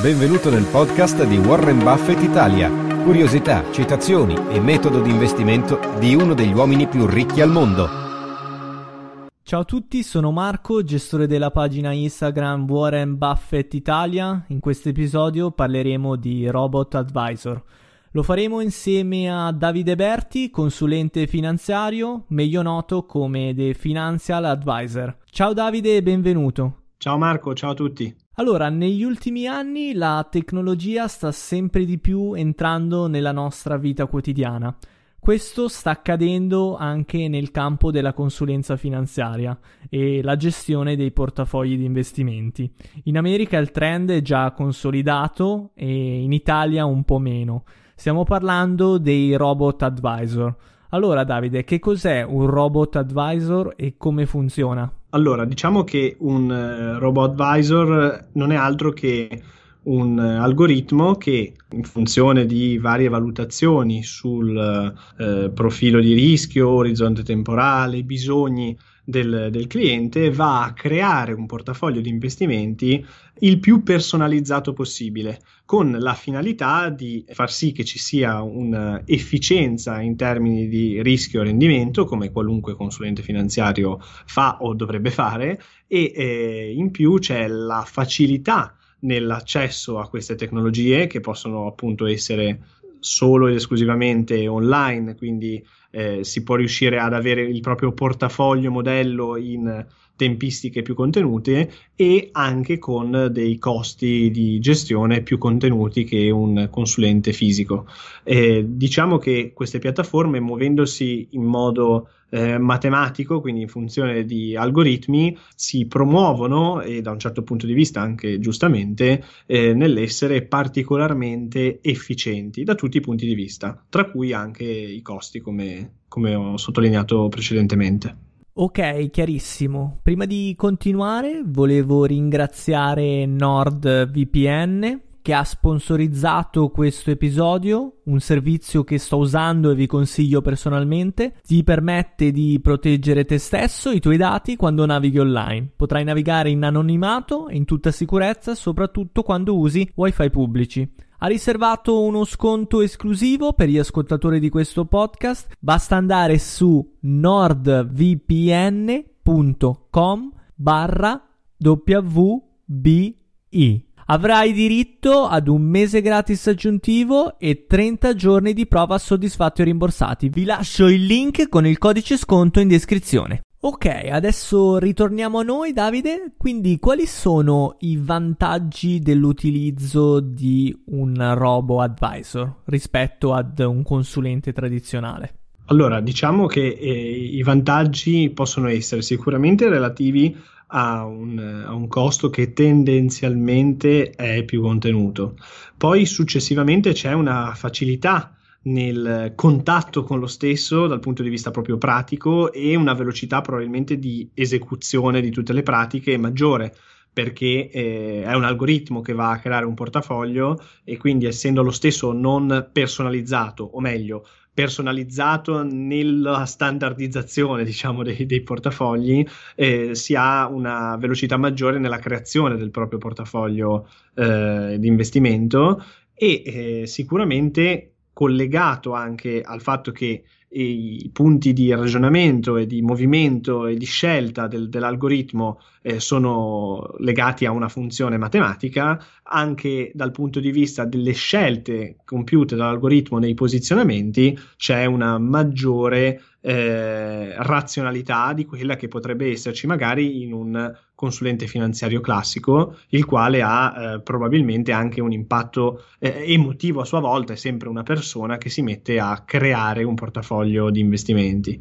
Benvenuto nel podcast di Warren Buffett Italia. Curiosità, citazioni e metodo di investimento di uno degli uomini più ricchi al mondo. Ciao a tutti, sono Marco, gestore della pagina Instagram Warren Buffett Italia. In questo episodio parleremo di Robot Advisor. Lo faremo insieme a Davide Berti, consulente finanziario, meglio noto come The Financial Advisor. Ciao Davide e benvenuto. Ciao Marco, ciao a tutti. Allora, negli ultimi anni la tecnologia sta sempre di più entrando nella nostra vita quotidiana. Questo sta accadendo anche nel campo della consulenza finanziaria e la gestione dei portafogli di investimenti. In America il trend è già consolidato e in Italia un po' meno. Stiamo parlando dei robot advisor. Allora Davide, che cos'è un robot advisor e come funziona? Allora, diciamo che un uh, robot advisor non è altro che un uh, algoritmo che in funzione di varie valutazioni sul uh, profilo di rischio, orizzonte temporale, bisogni del, del, cliente va a creare un portafoglio di investimenti il più personalizzato possibile, con la finalità di far sì che ci sia un'efficienza in termini di rischio e rendimento, come qualunque consulente finanziario fa o dovrebbe fare, e eh, in più c'è la facilità nell'accesso a queste tecnologie che possono appunto essere solo ed esclusivamente online, quindi eh, si può riuscire ad avere il proprio portafoglio modello in tempistiche più contenute e anche con dei costi di gestione più contenuti che un consulente fisico. Eh, diciamo che queste piattaforme, muovendosi in modo eh, matematico, quindi in funzione di algoritmi, si promuovono e da un certo punto di vista anche giustamente eh, nell'essere particolarmente efficienti da tutti i punti di vista, tra cui anche i costi, come, come ho sottolineato precedentemente. Ok, chiarissimo. Prima di continuare, volevo ringraziare NordVPN che ha sponsorizzato questo episodio, un servizio che sto usando e vi consiglio personalmente. Ti permette di proteggere te stesso e i tuoi dati quando navighi online. Potrai navigare in anonimato e in tutta sicurezza, soprattutto quando usi wifi pubblici ha riservato uno sconto esclusivo per gli ascoltatori di questo podcast. Basta andare su nordvpn.com barra WBI. Avrai diritto ad un mese gratis aggiuntivo e 30 giorni di prova soddisfatti o rimborsati. Vi lascio il link con il codice sconto in descrizione. Ok, adesso ritorniamo a noi, Davide. Quindi, quali sono i vantaggi dell'utilizzo di un robo advisor rispetto ad un consulente tradizionale? Allora, diciamo che eh, i vantaggi possono essere sicuramente relativi a un, a un, costo che tendenzialmente è più contenuto. Poi successivamente c'è una facilità nel contatto con lo stesso dal punto di vista proprio pratico e una velocità probabilmente di esecuzione di tutte le pratiche maggiore perché eh, è un algoritmo che va a creare un portafoglio e quindi essendo lo stesso non personalizzato, o meglio, personalizzato nella standardizzazione diciamo, dei, dei portafogli, eh, si ha una velocità maggiore nella creazione del proprio portafoglio eh, di investimento e eh, sicuramente collegato anche al fatto che i punti di ragionamento e di movimento e di scelta del, dell'algoritmo eh, sono legati a una funzione matematica, anche dal punto di vista delle scelte compiute dall'algoritmo nei posizionamenti c'è una maggiore eh, razionalità di quella che potrebbe esserci magari in un consulente finanziario classico, il quale ha eh, probabilmente anche un impatto eh, emotivo a sua volta, è sempre una persona che si mette a creare un portafoglio di investimenti.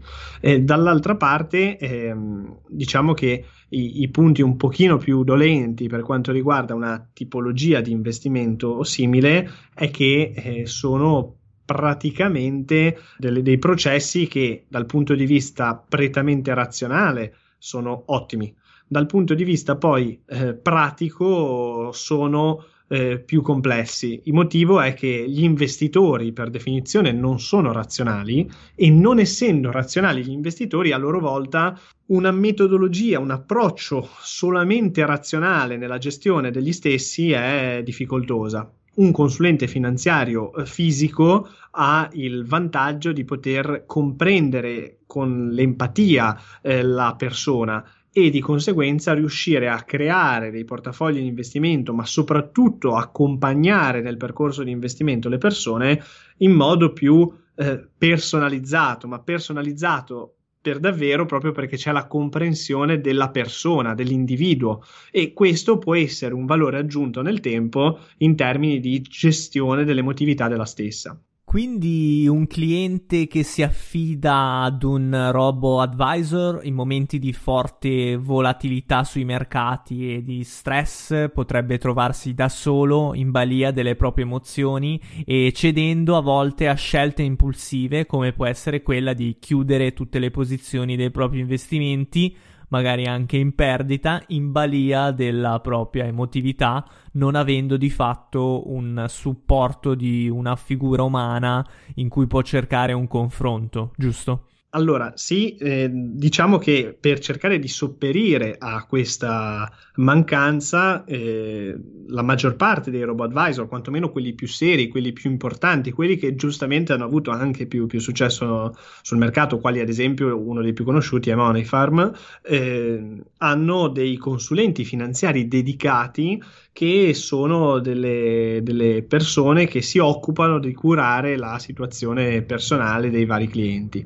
dall'altra parte, ehm, diciamo che i, i, punti un pochino più dolenti per quanto riguarda una tipologia di investimento simile è che eh, sono praticamente delle, dei processi che dal punto di vista prettamente razionale sono ottimi. Dal punto di vista poi eh, pratico sono eh, più complessi. Il motivo è che gli investitori, per definizione, non sono razionali e non essendo razionali gli investitori, a loro volta una metodologia, un approccio solamente razionale nella gestione degli stessi è difficoltosa. Un consulente finanziario eh, fisico ha il vantaggio di poter comprendere con l'empatia eh, la persona e di conseguenza riuscire a creare dei portafogli di investimento, ma soprattutto accompagnare nel percorso di investimento le persone in modo più eh, personalizzato, ma personalizzato per davvero proprio perché c'è la comprensione della persona, dell'individuo e questo può essere un valore aggiunto nel tempo in termini di gestione dell'emotività della stessa. Quindi un cliente che si affida ad un robo advisor in momenti di forte volatilità sui mercati e di stress potrebbe trovarsi da solo in balia delle proprie emozioni e cedendo a volte a scelte impulsive come può essere quella di chiudere tutte le posizioni dei propri investimenti magari anche in perdita, in balia della propria emotività, non avendo di fatto un supporto di una figura umana in cui può cercare un confronto, giusto? Allora, sì, eh, diciamo che per cercare di sopperire a questa mancanza, eh, la maggior parte dei robot advisor, quantomeno quelli più seri, quelli più importanti, quelli che giustamente hanno avuto anche più, più successo sul mercato, quali ad esempio uno dei più conosciuti è Money Farm, eh, hanno dei consulenti finanziari dedicati che sono delle, delle persone che si occupano di curare la situazione personale dei vari clienti.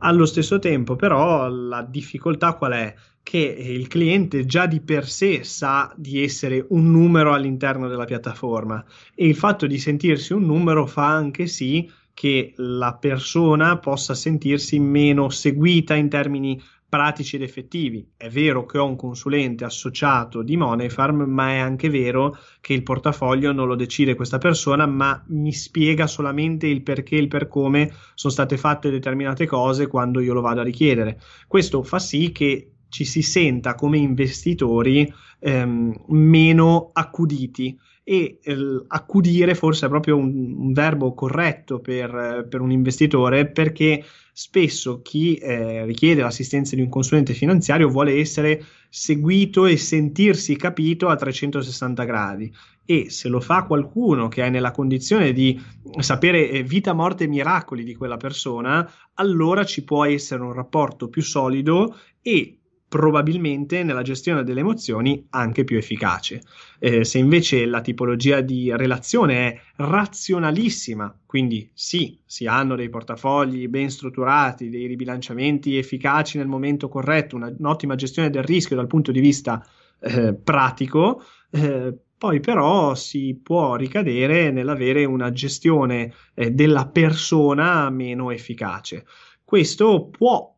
Allo stesso tempo, però, la difficoltà qual è? Che il cliente già di per sé sa di essere un numero all'interno della piattaforma e il fatto di sentirsi un numero fa anche sì che la persona possa sentirsi meno seguita in termini pratici ed effettivi. È vero che ho un consulente associato di Moneyfarm, ma è anche vero che il portafoglio non lo decide questa persona, ma mi spiega solamente il perché e il per come sono state fatte determinate cose quando io lo vado a richiedere. Questo fa sì che ci si senta come investitori ehm, meno accuditi e eh, accudire forse è proprio un, un verbo corretto per, per, un investitore perché spesso chi eh, richiede l'assistenza di un consulente finanziario vuole essere seguito e sentirsi capito a 360 gradi. E se lo fa qualcuno che è nella condizione di sapere eh, vita, morte e miracoli di quella persona, allora ci può essere un rapporto più solido e probabilmente nella gestione delle emozioni anche più efficace. Eh, se invece la tipologia di relazione è razionalissima, quindi sì, si hanno dei portafogli ben strutturati, dei ribilanciamenti efficaci nel momento corretto, una, un'ottima gestione del rischio dal punto di vista eh, pratico, eh, poi però si può ricadere nell'avere una gestione eh, della persona meno efficace. Questo può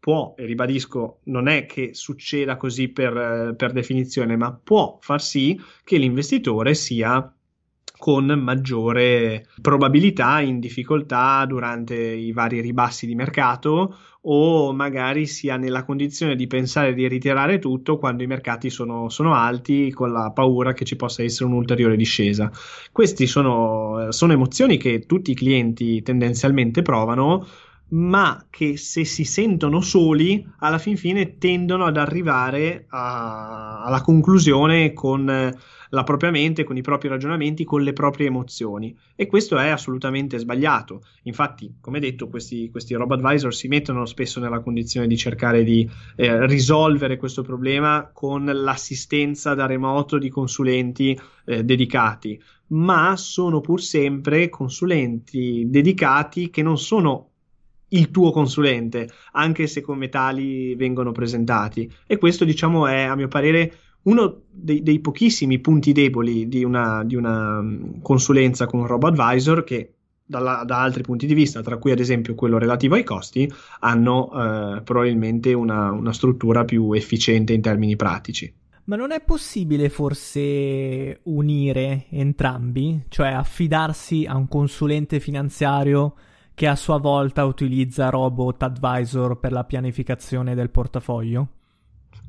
può, e ribadisco, non è che succeda così per, per definizione, ma può far sì che l'investitore sia con maggiore probabilità in difficoltà durante i vari ribassi di mercato o magari sia nella condizione di pensare di ritirare tutto quando i mercati sono, sono alti con la paura che ci possa essere un'ulteriore discesa. Queste sono, sono emozioni che tutti i clienti tendenzialmente provano ma che se si sentono soli, alla fin fine tendono ad arrivare a, alla conclusione con la propria mente, con i propri ragionamenti, con le proprie emozioni. E questo è assolutamente sbagliato. Infatti, come detto, questi, questi robo advisor si mettono spesso nella condizione di cercare di eh, risolvere questo problema con l'assistenza da remoto di consulenti eh, dedicati ma sono pur sempre consulenti dedicati che non sono il tuo consulente, anche se come tali vengono presentati. E questo, diciamo, è a mio parere uno dei, dei pochissimi punti deboli di una, di una, mm, consulenza con un robot advisor che dalla, da altri punti di vista, tra cui ad esempio quello relativo ai costi, hanno eh, probabilmente una, una struttura più efficiente in termini pratici. Ma non è possibile forse unire entrambi, cioè affidarsi a un consulente finanziario che a sua volta utilizza Robot Advisor per la pianificazione del portafoglio?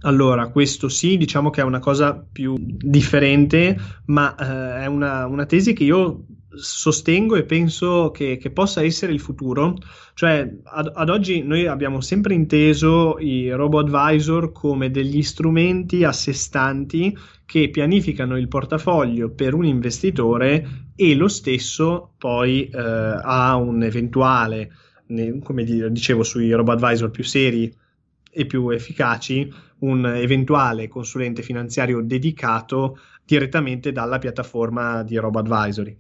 Allora, questo sì, diciamo che è una cosa più differente, ma eh, è una, una, tesi che io sostengo e penso che, che possa essere il futuro. Cioè, ad, ad, oggi noi abbiamo sempre inteso i robo-advisor come degli strumenti a sé stanti che pianificano il portafoglio per un investitore e lo stesso poi eh, un eventuale, come dicevo sui robo-advisor più seri e più efficaci, un eventuale consulente finanziario dedicato direttamente dalla piattaforma di robo-advisory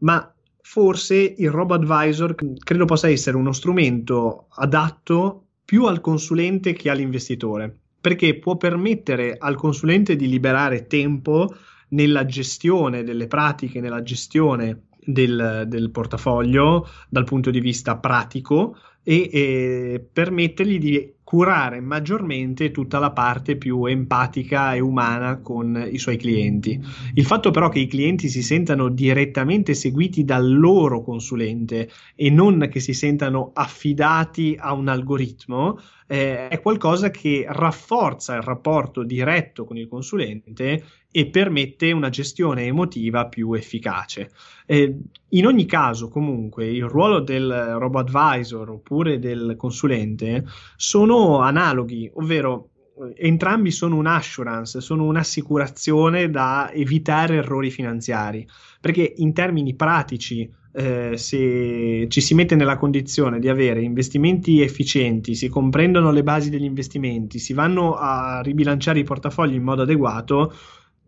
ma forse il robo-advisor credo possa essere uno strumento adatto più al consulente che all'investitore, perché può permettere al consulente di liberare tempo nella gestione delle pratiche, nella gestione del, del portafoglio dal punto di vista pratico e, e permettergli di curare maggiormente tutta la parte più empatica e umana con i suoi clienti. Il fatto però che i clienti si sentano direttamente seguiti dal loro consulente e non che si sentano affidati a un algoritmo eh, è qualcosa che rafforza il rapporto diretto con il consulente e permette una gestione emotiva più efficace. Eh, in ogni caso, comunque, il ruolo del robo advisor oppure del consulente sono analoghi, ovvero eh, entrambi sono un assurance, sono un'assicurazione da evitare errori finanziari, perché in termini pratici eh, se ci si mette nella condizione di avere investimenti efficienti, si comprendono le basi degli investimenti, si vanno a ribilanciare i portafogli in modo adeguato,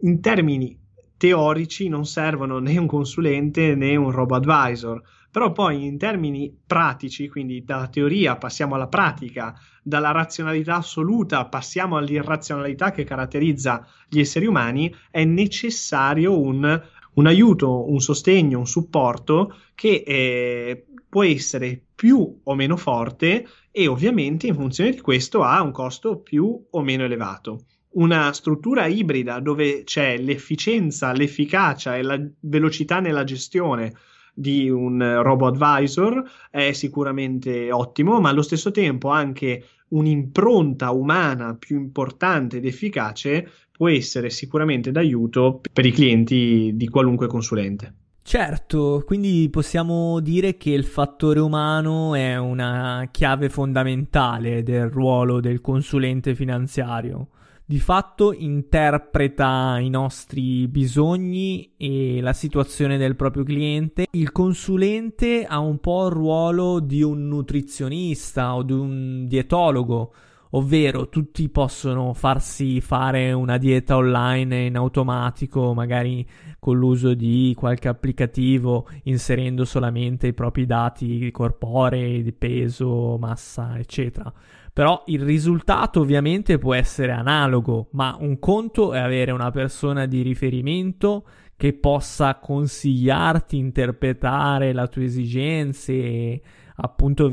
in termini teorici non servono né un consulente né un robo advisor. Però poi in termini pratici, quindi dalla teoria passiamo alla pratica, dalla razionalità assoluta passiamo all'irrazionalità che caratterizza gli esseri umani, è necessario un un aiuto, un sostegno, un supporto che eh, può essere più o meno forte e ovviamente in funzione di questo ha un costo più o meno elevato. Una struttura ibrida dove c'è l'efficienza, l'efficacia e la velocità nella gestione di un robo advisor è sicuramente ottimo, ma allo stesso tempo anche un'impronta umana più importante ed efficace può essere sicuramente d'aiuto per i clienti di qualunque consulente. Certo, quindi possiamo dire che il fattore umano è una chiave fondamentale del ruolo del consulente finanziario. Di fatto interpreta i nostri bisogni e la situazione del proprio cliente. Il consulente ha un po' il ruolo di un nutrizionista o di un dietologo ovvero tutti possono farsi fare una dieta online in automatico, magari con l'uso di qualche applicativo, inserendo solamente i propri dati corporei, di peso, massa, eccetera. Però il risultato ovviamente può essere analogo, ma un conto è avere una persona di riferimento che possa consigliarti, interpretare le tue esigenze e appunto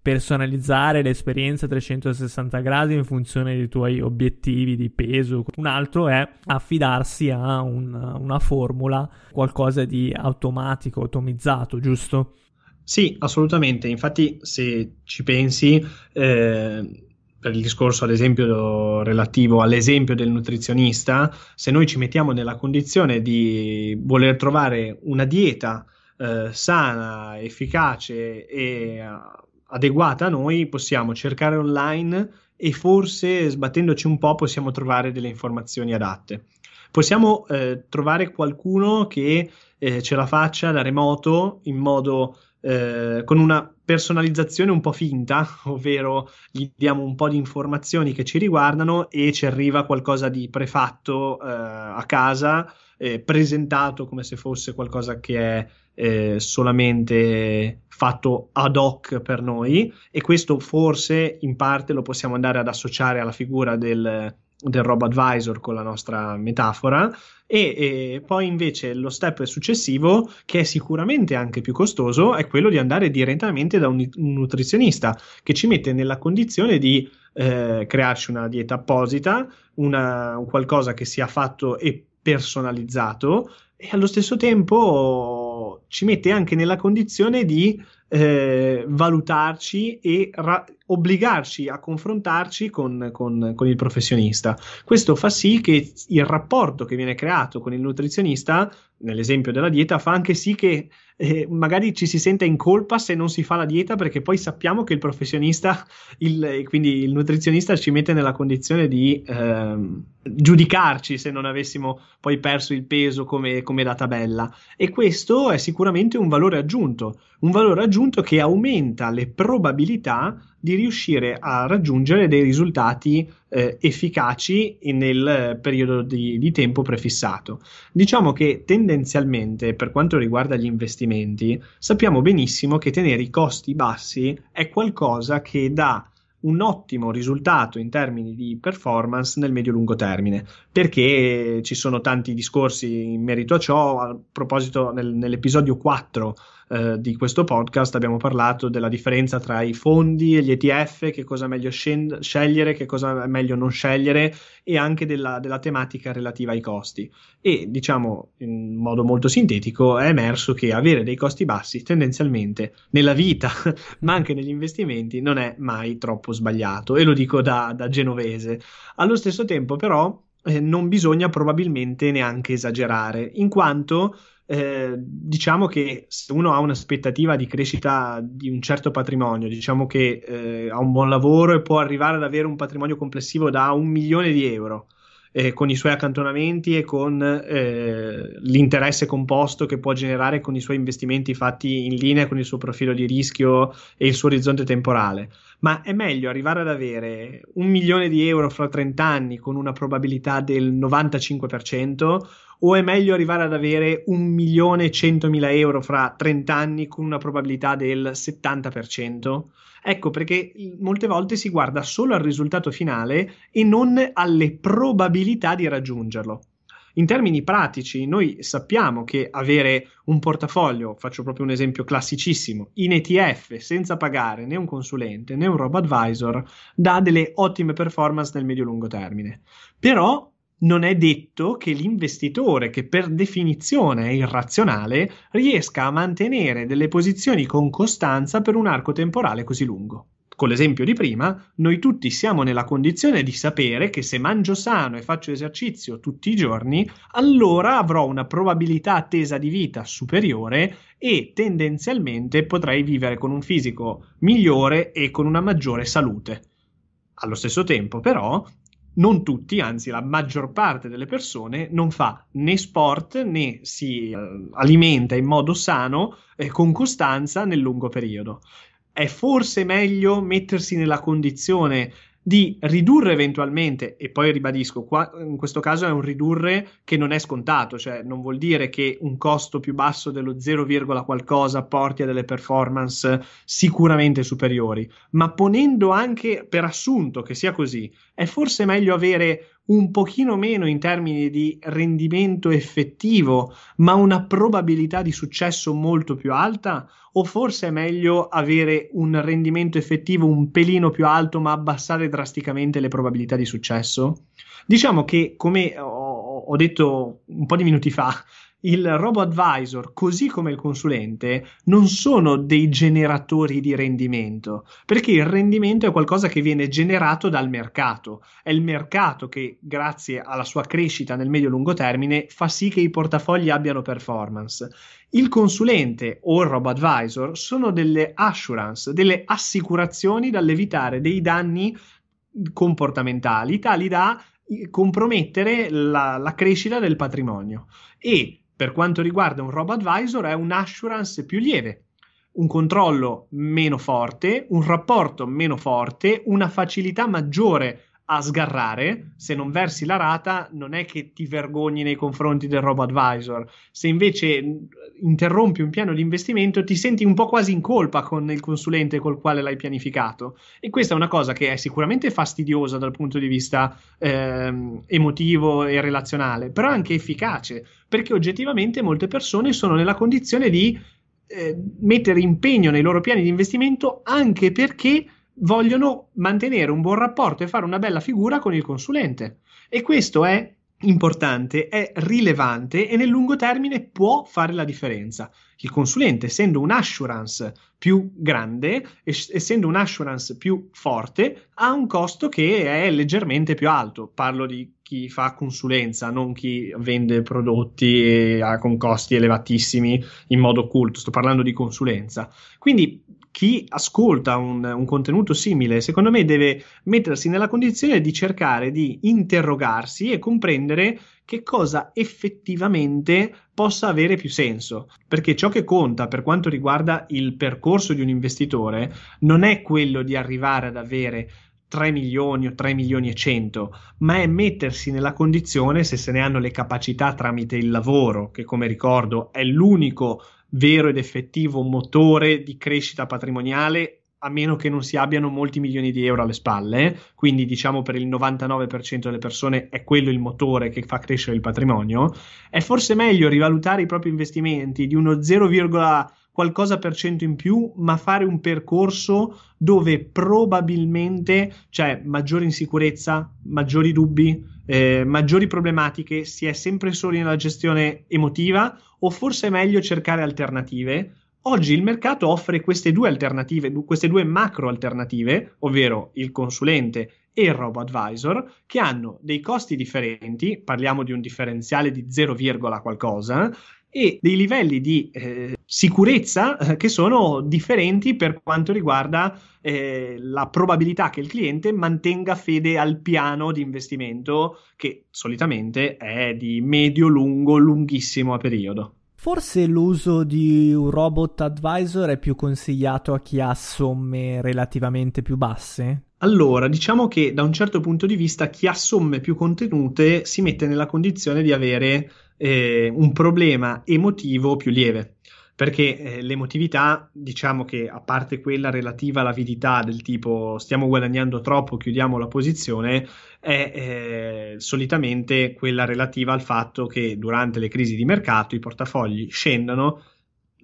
personalizzare l'esperienza 360 gradi in funzione dei tuoi obiettivi di peso. Un altro è affidarsi a un, una formula, qualcosa di automatico, automizzato, giusto? Sì, assolutamente. Infatti, se ci pensi, eh, per il discorso ad esempio relativo all'esempio del nutrizionista, se noi ci mettiamo nella condizione di voler trovare una dieta eh, sana, efficace e uh, adeguata a noi, possiamo cercare online e forse sbattendoci un po' possiamo trovare delle informazioni adatte. Possiamo eh, trovare qualcuno che eh, ce la faccia da remoto in modo eh, con una personalizzazione un po' finta, ovvero gli diamo un po' di informazioni che ci riguardano e ci arriva qualcosa di prefatto eh, a casa, eh, presentato come se fosse qualcosa che è eh, solamente fatto ad hoc per noi. E questo forse in parte lo possiamo andare ad associare alla figura del, del robo advisor con la nostra metafora e, e, poi invece lo step successivo che è sicuramente anche più costoso è quello di andare direttamente da un, un nutrizionista che ci mette nella condizione di eh, crearci una dieta apposita una, un qualcosa che sia fatto e personalizzato e allo stesso tempo ci mette anche nella condizione di eh, valutarci e ra- obbligarci a confrontarci con, con, con, il professionista. Questo fa sì che il rapporto che viene creato con il nutrizionista, nell'esempio della dieta, fa anche sì che eh, magari ci si sente in colpa se non si fa la dieta perché poi sappiamo che il professionista, il, quindi il nutrizionista, ci mette nella condizione di eh, giudicarci se non avessimo poi perso il peso come, come da tabella. E questo è sicuramente un valore aggiunto, un valore aggiunto che aumenta le probabilità di riuscire a raggiungere dei risultati eh, efficaci nel periodo di, di, tempo prefissato. Diciamo che tendenzialmente per quanto riguarda gli investimenti sappiamo benissimo che tenere i costi bassi è qualcosa che dà un ottimo risultato in termini di performance nel medio-lungo termine, perché ci sono tanti discorsi in merito a ciò. A proposito, nel, nell'episodio 4 eh, di questo podcast abbiamo parlato della differenza tra i fondi e gli ETF, che cosa è meglio scend- scegliere, che cosa è meglio non scegliere e anche della, della, tematica relativa ai costi. E diciamo in modo molto sintetico è emerso che avere dei costi bassi tendenzialmente nella vita, ma anche negli investimenti, non è mai troppo sbagliato e lo dico da, da genovese. Allo stesso tempo però eh, non bisogna probabilmente neanche esagerare, in quanto eh, diciamo che se uno ha un'aspettativa di crescita di un certo patrimonio, diciamo che eh, ha un buon lavoro e può arrivare ad avere un patrimonio complessivo da un milione di euro. Eh, con i suoi accantonamenti e con eh, l'interesse composto che può generare con i suoi investimenti fatti in linea con il suo profilo di rischio e il suo orizzonte temporale. Ma è meglio arrivare ad avere un milione di euro fra 30 anni con una probabilità del 95% o è meglio arrivare ad avere un milione e centomila euro fra 30 anni con una probabilità del 70%? Ecco perché molte volte si guarda solo al risultato finale e non alle probabilità di raggiungerlo. In termini pratici, noi sappiamo che avere un portafoglio, faccio proprio un esempio classicissimo, in ETF senza pagare né un consulente né un robo advisor, dà delle ottime performance nel medio-lungo termine. Però non è detto che l'investitore, che per definizione è irrazionale, riesca a mantenere delle posizioni con costanza per un arco temporale così lungo. Con l'esempio di prima, noi tutti siamo nella condizione di sapere che se mangio sano e faccio esercizio tutti i giorni, allora avrò una probabilità attesa di vita superiore e tendenzialmente potrei vivere con un fisico migliore e con una maggiore salute. Allo stesso tempo, però, non tutti, anzi la maggior parte delle persone non fa né sport né si eh, alimenta in modo sano e eh, con costanza nel lungo periodo. È forse meglio mettersi nella condizione di ridurre eventualmente, e poi ribadisco, qua in questo caso è un ridurre che non è scontato, cioè non vuol dire che un costo più basso dello 0, qualcosa porti a delle performance sicuramente superiori, ma ponendo anche per assunto che sia così, è forse meglio avere un pochino meno in termini di rendimento effettivo, ma una probabilità di successo molto più alta? O forse è meglio avere un rendimento effettivo un pelino più alto, ma abbassare drasticamente le probabilità di successo? Diciamo che, come ho, detto un po' di minuti fa, il robo advisor, così come il consulente, non sono dei generatori di rendimento, perché il rendimento è qualcosa che viene generato dal mercato. È il mercato che, grazie alla sua crescita nel medio-lungo termine, fa sì che i portafogli abbiano performance. Il consulente o il robo advisor sono delle assurance, delle assicurazioni dall'evitare dei danni comportamentali tali da compromettere la, la crescita del patrimonio e per quanto riguarda un robo advisor è un assurance più lieve, un controllo meno forte, un rapporto meno forte, una facilità maggiore a sgarrare, se non versi la rata non è che ti vergogni nei confronti del robo advisor, se invece interrompi un piano di investimento ti senti un po' quasi in colpa con il consulente col quale l'hai pianificato. E questa è una cosa che è sicuramente fastidiosa dal punto di vista eh, emotivo e relazionale, però è anche efficace perché oggettivamente molte persone sono nella condizione di eh, mettere impegno nei loro piani di investimento anche perché vogliono mantenere un buon rapporto e fare una bella figura con il consulente. E questo è importante, è rilevante e nel lungo termine può fare la differenza. Il consulente, essendo un assurance più grande, essendo un assurance più forte, ha un costo che è leggermente più alto. Parlo di chi fa consulenza, non chi vende prodotti con costi elevatissimi in modo occulto. Sto parlando di consulenza. Quindi chi ascolta un, un, contenuto simile, secondo me, deve mettersi nella condizione di cercare di interrogarsi e comprendere che cosa effettivamente possa avere più senso. Perché ciò che conta per quanto riguarda il percorso di un investitore non è quello di arrivare ad avere 3 milioni o 3 milioni e 100, ma è mettersi nella condizione, se se ne hanno le capacità tramite il lavoro, che come ricordo è l'unico vero ed effettivo motore di crescita patrimoniale a meno che non si abbiano molti milioni di euro alle spalle, quindi diciamo per il 99% delle persone è quello il motore che fa crescere il patrimonio, è forse meglio rivalutare i propri investimenti di uno 0, qualcosa per cento in più, ma fare un percorso dove probabilmente c'è maggiore insicurezza, maggiori dubbi, eh, maggiori problematiche, si è sempre soli nella gestione emotiva o forse è meglio cercare alternative. Oggi il mercato offre queste due alternative, queste due macro alternative, ovvero il consulente e il robo advisor, che hanno dei costi differenti, parliamo di un differenziale di 0, qualcosa, e dei livelli di eh, sicurezza eh, che sono differenti per quanto riguarda eh, la probabilità che il cliente mantenga fede al piano di investimento che solitamente è di medio, lungo, lunghissimo a periodo. Forse l'uso di un robot advisor è più consigliato a chi ha somme relativamente più basse? Allora, diciamo che da un certo punto di vista chi ha somme più contenute si mette nella condizione di avere eh, un problema emotivo più lieve. Perché eh, l'emotività, diciamo che a parte quella relativa all'avidità del tipo stiamo guadagnando troppo, chiudiamo la posizione, è eh, solitamente quella relativa al fatto che durante le crisi di mercato i portafogli scendono,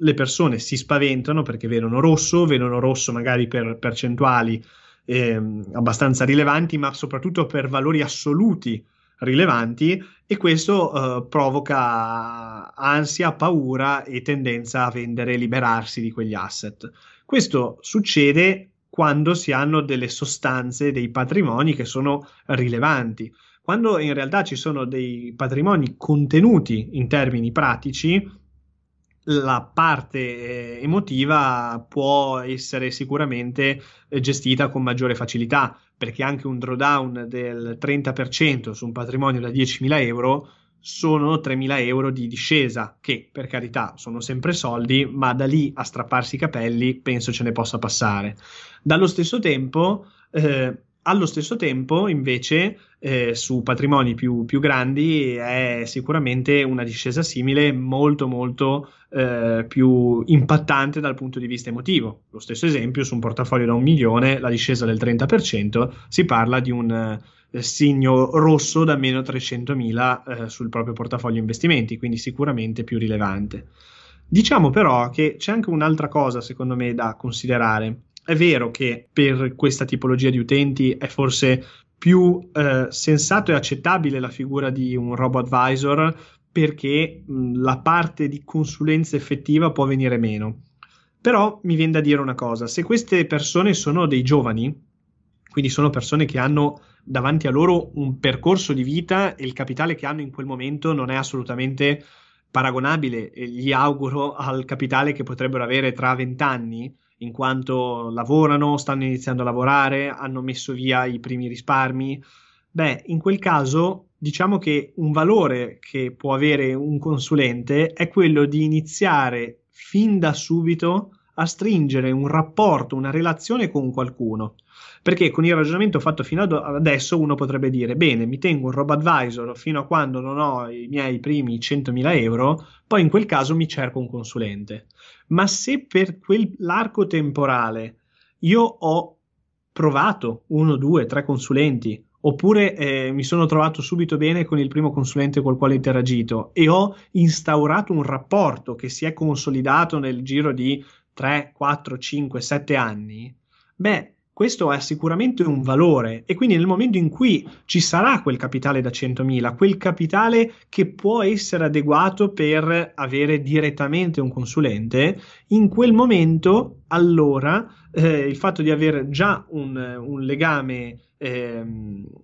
le persone si spaventano perché vedono rosso, vedono rosso magari per percentuali eh, abbastanza rilevanti, ma soprattutto per valori assoluti rilevanti e questo uh, provoca ansia, paura e tendenza a vendere e liberarsi di quegli asset. Questo succede quando si hanno delle sostanze, dei patrimoni che sono rilevanti. Quando in realtà ci sono dei patrimoni contenuti in termini pratici, la parte eh, emotiva può essere sicuramente eh, gestita con maggiore facilità, perché anche un drawdown del 30% su un patrimonio da 10.000 euro sono 3.000 euro di discesa, che per carità sono sempre soldi, ma da lì a strapparsi i capelli penso ce ne possa passare. Dallo stesso tempo, eh, allo stesso tempo, invece, eh, su patrimoni più, più, grandi è sicuramente una discesa simile molto molto eh, più impattante dal punto di vista emotivo. Lo stesso esempio, su un portafoglio da un milione, la discesa del 30%, si parla di un eh, segno rosso da meno 300.000 eh, sul proprio portafoglio investimenti, quindi sicuramente più rilevante. Diciamo però che c'è anche un'altra cosa, secondo me, da considerare è vero che per questa tipologia di utenti è forse più eh, sensato e accettabile la figura di un robo advisor perché mh, la parte di consulenza effettiva può venire meno. Però mi viene da dire una cosa, se queste persone sono dei giovani, quindi sono persone che hanno davanti a loro un percorso di vita e il capitale che hanno in quel momento non è assolutamente paragonabile, gli auguro al capitale che potrebbero avere tra vent'anni, in quanto lavorano, stanno iniziando a lavorare, hanno messo via i primi risparmi. Beh, in quel caso diciamo che un valore che può avere un consulente è quello di iniziare fin da subito a stringere un rapporto, una relazione con qualcuno. Perché con il ragionamento fatto fino ad adesso uno potrebbe dire: bene, mi tengo un robo advisor fino a quando non ho i miei primi 100.000 euro, poi in quel caso mi cerco un consulente. Ma se per quell'arco temporale io ho provato uno, due, tre consulenti, oppure eh, mi sono trovato subito bene con il primo consulente col quale ho interagito e ho instaurato un rapporto che si è consolidato nel giro di 3, 4, 5, 7 anni, beh, questo è sicuramente un valore e quindi nel momento in cui ci sarà quel capitale da 100.000, quel capitale che può essere adeguato per avere direttamente un consulente, in quel momento allora eh, il fatto di avere già un, un legame eh,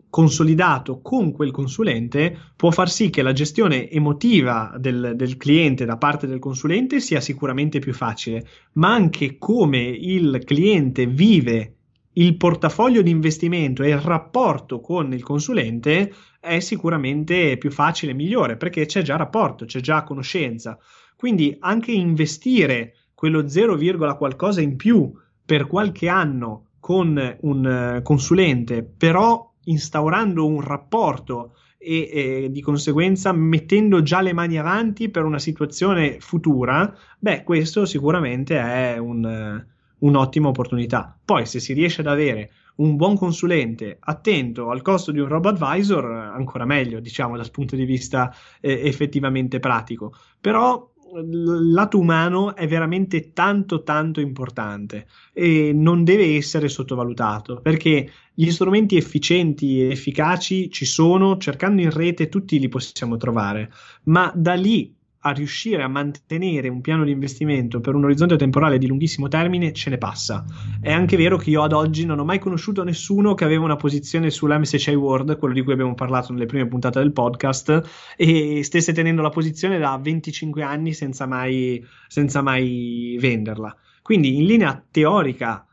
consolidato con quel consulente può far sì che la gestione emotiva del, del, cliente da parte del consulente sia sicuramente più facile, ma anche come il cliente vive il portafoglio di investimento e il rapporto con il consulente è sicuramente più facile e migliore perché c'è già rapporto, c'è già conoscenza. Quindi anche investire quello 0, qualcosa in più per qualche anno con un uh, consulente, però instaurando un rapporto e, e, di conseguenza mettendo già le mani avanti per una situazione futura, beh, questo sicuramente è un, un'ottima opportunità. Poi, se si riesce ad avere un buon consulente attento al costo di un robo advisor, ancora meglio, diciamo, dal punto di vista eh, effettivamente pratico. Però il lato umano è veramente tanto tanto importante e non deve essere sottovalutato perché gli strumenti efficienti e efficaci ci sono, cercando in rete tutti li possiamo trovare, ma da lì a riuscire a mantenere un piano di investimento per un orizzonte temporale di lunghissimo termine ce ne passa. È anche vero che io ad oggi non ho mai conosciuto nessuno che aveva una posizione sull'MSCI World, quello di cui abbiamo parlato nelle prime puntate del podcast, e stesse tenendo la posizione da 25 anni senza mai, senza mai venderla. Quindi in linea teorica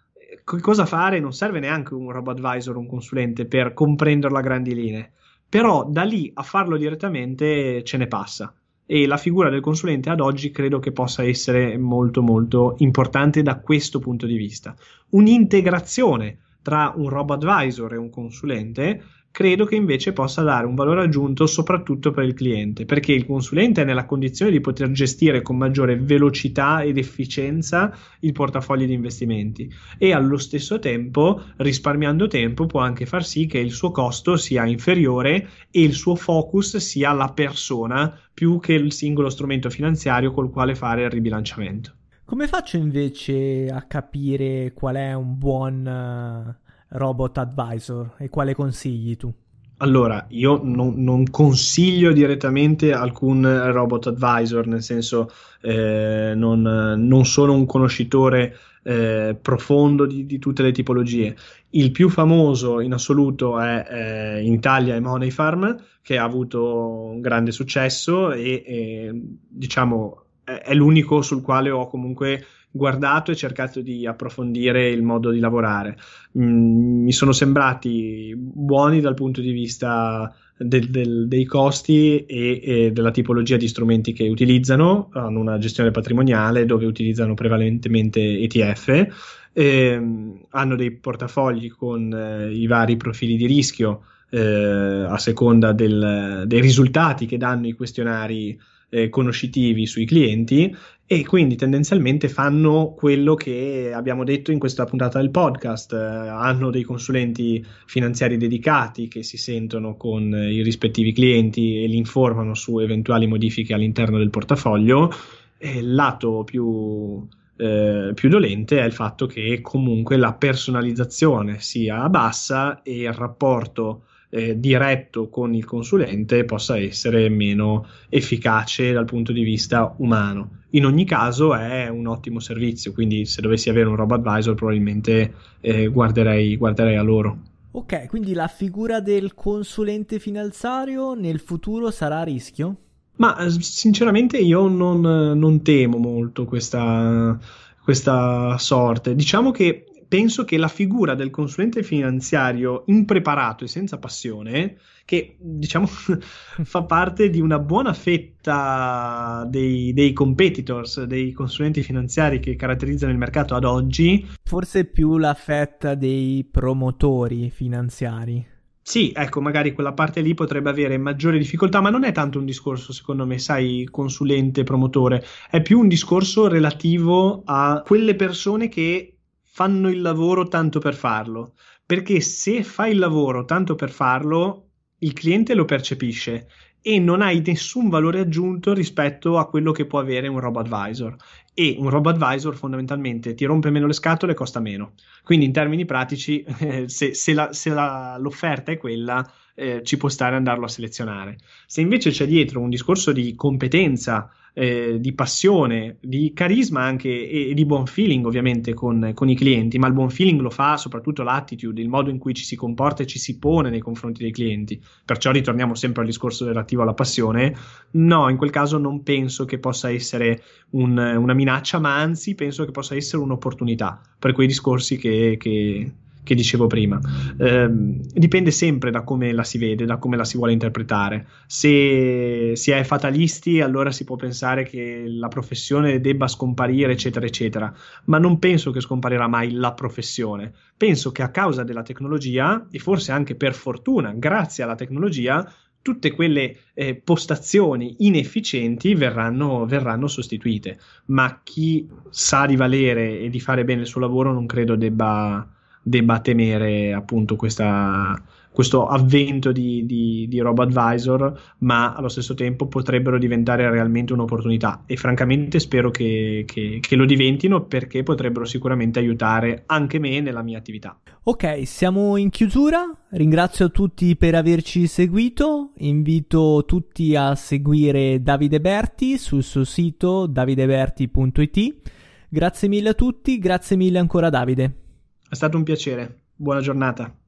cosa fare non serve neanche un robo advisor, un consulente per comprenderlo a grandi linee. Però da lì a farlo direttamente ce ne passa e la figura del consulente ad oggi credo che possa essere molto molto importante da questo punto di vista. Un'integrazione tra un robo advisor e un consulente credo che invece possa dare un valore aggiunto soprattutto per il cliente, perché il consulente è nella condizione di poter gestire con maggiore velocità ed efficienza il portafoglio di investimenti e allo stesso tempo, risparmiando tempo, può anche far sì che il suo costo sia inferiore e il suo focus sia la persona più che il singolo strumento finanziario col quale fare il ribilanciamento. Come faccio invece a capire qual è un buon robot advisor e quale consigli tu? Allora, io non, non, consiglio direttamente alcun robot advisor, nel senso eh, non, non, sono un conoscitore eh, profondo di, di, tutte le tipologie. Il più famoso in assoluto è eh, in Italia è Money Farm, che ha avuto un grande successo e, e diciamo è, è l'unico sul quale ho comunque guardato e cercato di approfondire il modo di lavorare. Mm, mi sono sembrati buoni dal punto di vista del, del, dei costi e, e, della tipologia di strumenti che utilizzano. Hanno una gestione patrimoniale dove utilizzano prevalentemente ETF. Eh, hanno dei portafogli con eh, i vari profili di rischio eh, a seconda del, dei risultati che danno i questionari eh, conoscitivi sui clienti e quindi tendenzialmente fanno quello che abbiamo detto in questa puntata del podcast. Eh, hanno dei consulenti finanziari dedicati che si sentono con i rispettivi clienti e li informano su eventuali modifiche all'interno del portafoglio. Il lato più, eh, più dolente è il fatto che comunque la personalizzazione sia bassa e il rapporto eh, diretto con il consulente possa essere meno efficace dal punto di vista umano. In ogni caso è un ottimo servizio, quindi se dovessi avere un robo advisor probabilmente eh, guarderei, guarderei a loro. Ok, quindi la figura del consulente finanziario nel futuro sarà a rischio? Ma sinceramente io non, non temo molto questa, questa sorte. Diciamo che penso che la figura del consulente finanziario impreparato e senza passione, che diciamo fa parte di una buona fetta dei, dei, competitors, dei consulenti finanziari che caratterizzano il mercato ad oggi. Forse più la fetta dei promotori finanziari. Sì, ecco, magari quella parte lì potrebbe avere maggiore difficoltà, ma non è tanto un discorso, secondo me, sai, consulente, promotore, è più un discorso relativo a quelle persone che fanno il lavoro tanto per farlo, perché se fai il lavoro tanto per farlo, il cliente lo percepisce e non hai nessun valore aggiunto rispetto a quello che può avere un robo advisor. E un robo advisor fondamentalmente ti rompe meno le scatole e costa meno. Quindi in termini pratici se, se, la, se la, l'offerta è quella eh, ci può stare andarlo a selezionare. Se invece c'è dietro un discorso di competenza eh, di passione, di carisma anche e, e di buon feeling ovviamente con, con, i clienti, ma il buon feeling lo fa soprattutto l'attitude, il modo in cui ci si comporta e ci si pone nei confronti dei clienti. Perciò ritorniamo sempre al discorso relativo alla passione. No, in quel caso non penso che possa essere un, una minaccia, ma anzi penso che possa essere un'opportunità per quei discorsi che, che che dicevo prima. Eh, dipende sempre da come la si vede, da come la si vuole interpretare. Se si è fatalisti, allora si può pensare che la professione debba scomparire, eccetera, eccetera. Ma non penso che scomparirà mai la professione. Penso che a causa della tecnologia, e forse anche per fortuna, grazie alla tecnologia, tutte quelle eh, postazioni inefficienti verranno, verranno, sostituite. Ma chi sa di valere e di fare bene il suo lavoro non credo debba debba temere appunto questa, questo avvento di, di, di advisor, ma allo stesso tempo potrebbero diventare realmente un'opportunità e francamente spero che, che, che, lo diventino perché potrebbero sicuramente aiutare anche me nella mia attività. Ok, siamo in chiusura, ringrazio tutti per averci seguito, invito tutti a seguire Davide Berti sul suo sito davideberti.it. Grazie mille a tutti, grazie mille ancora Davide. È stato un piacere. Buona giornata.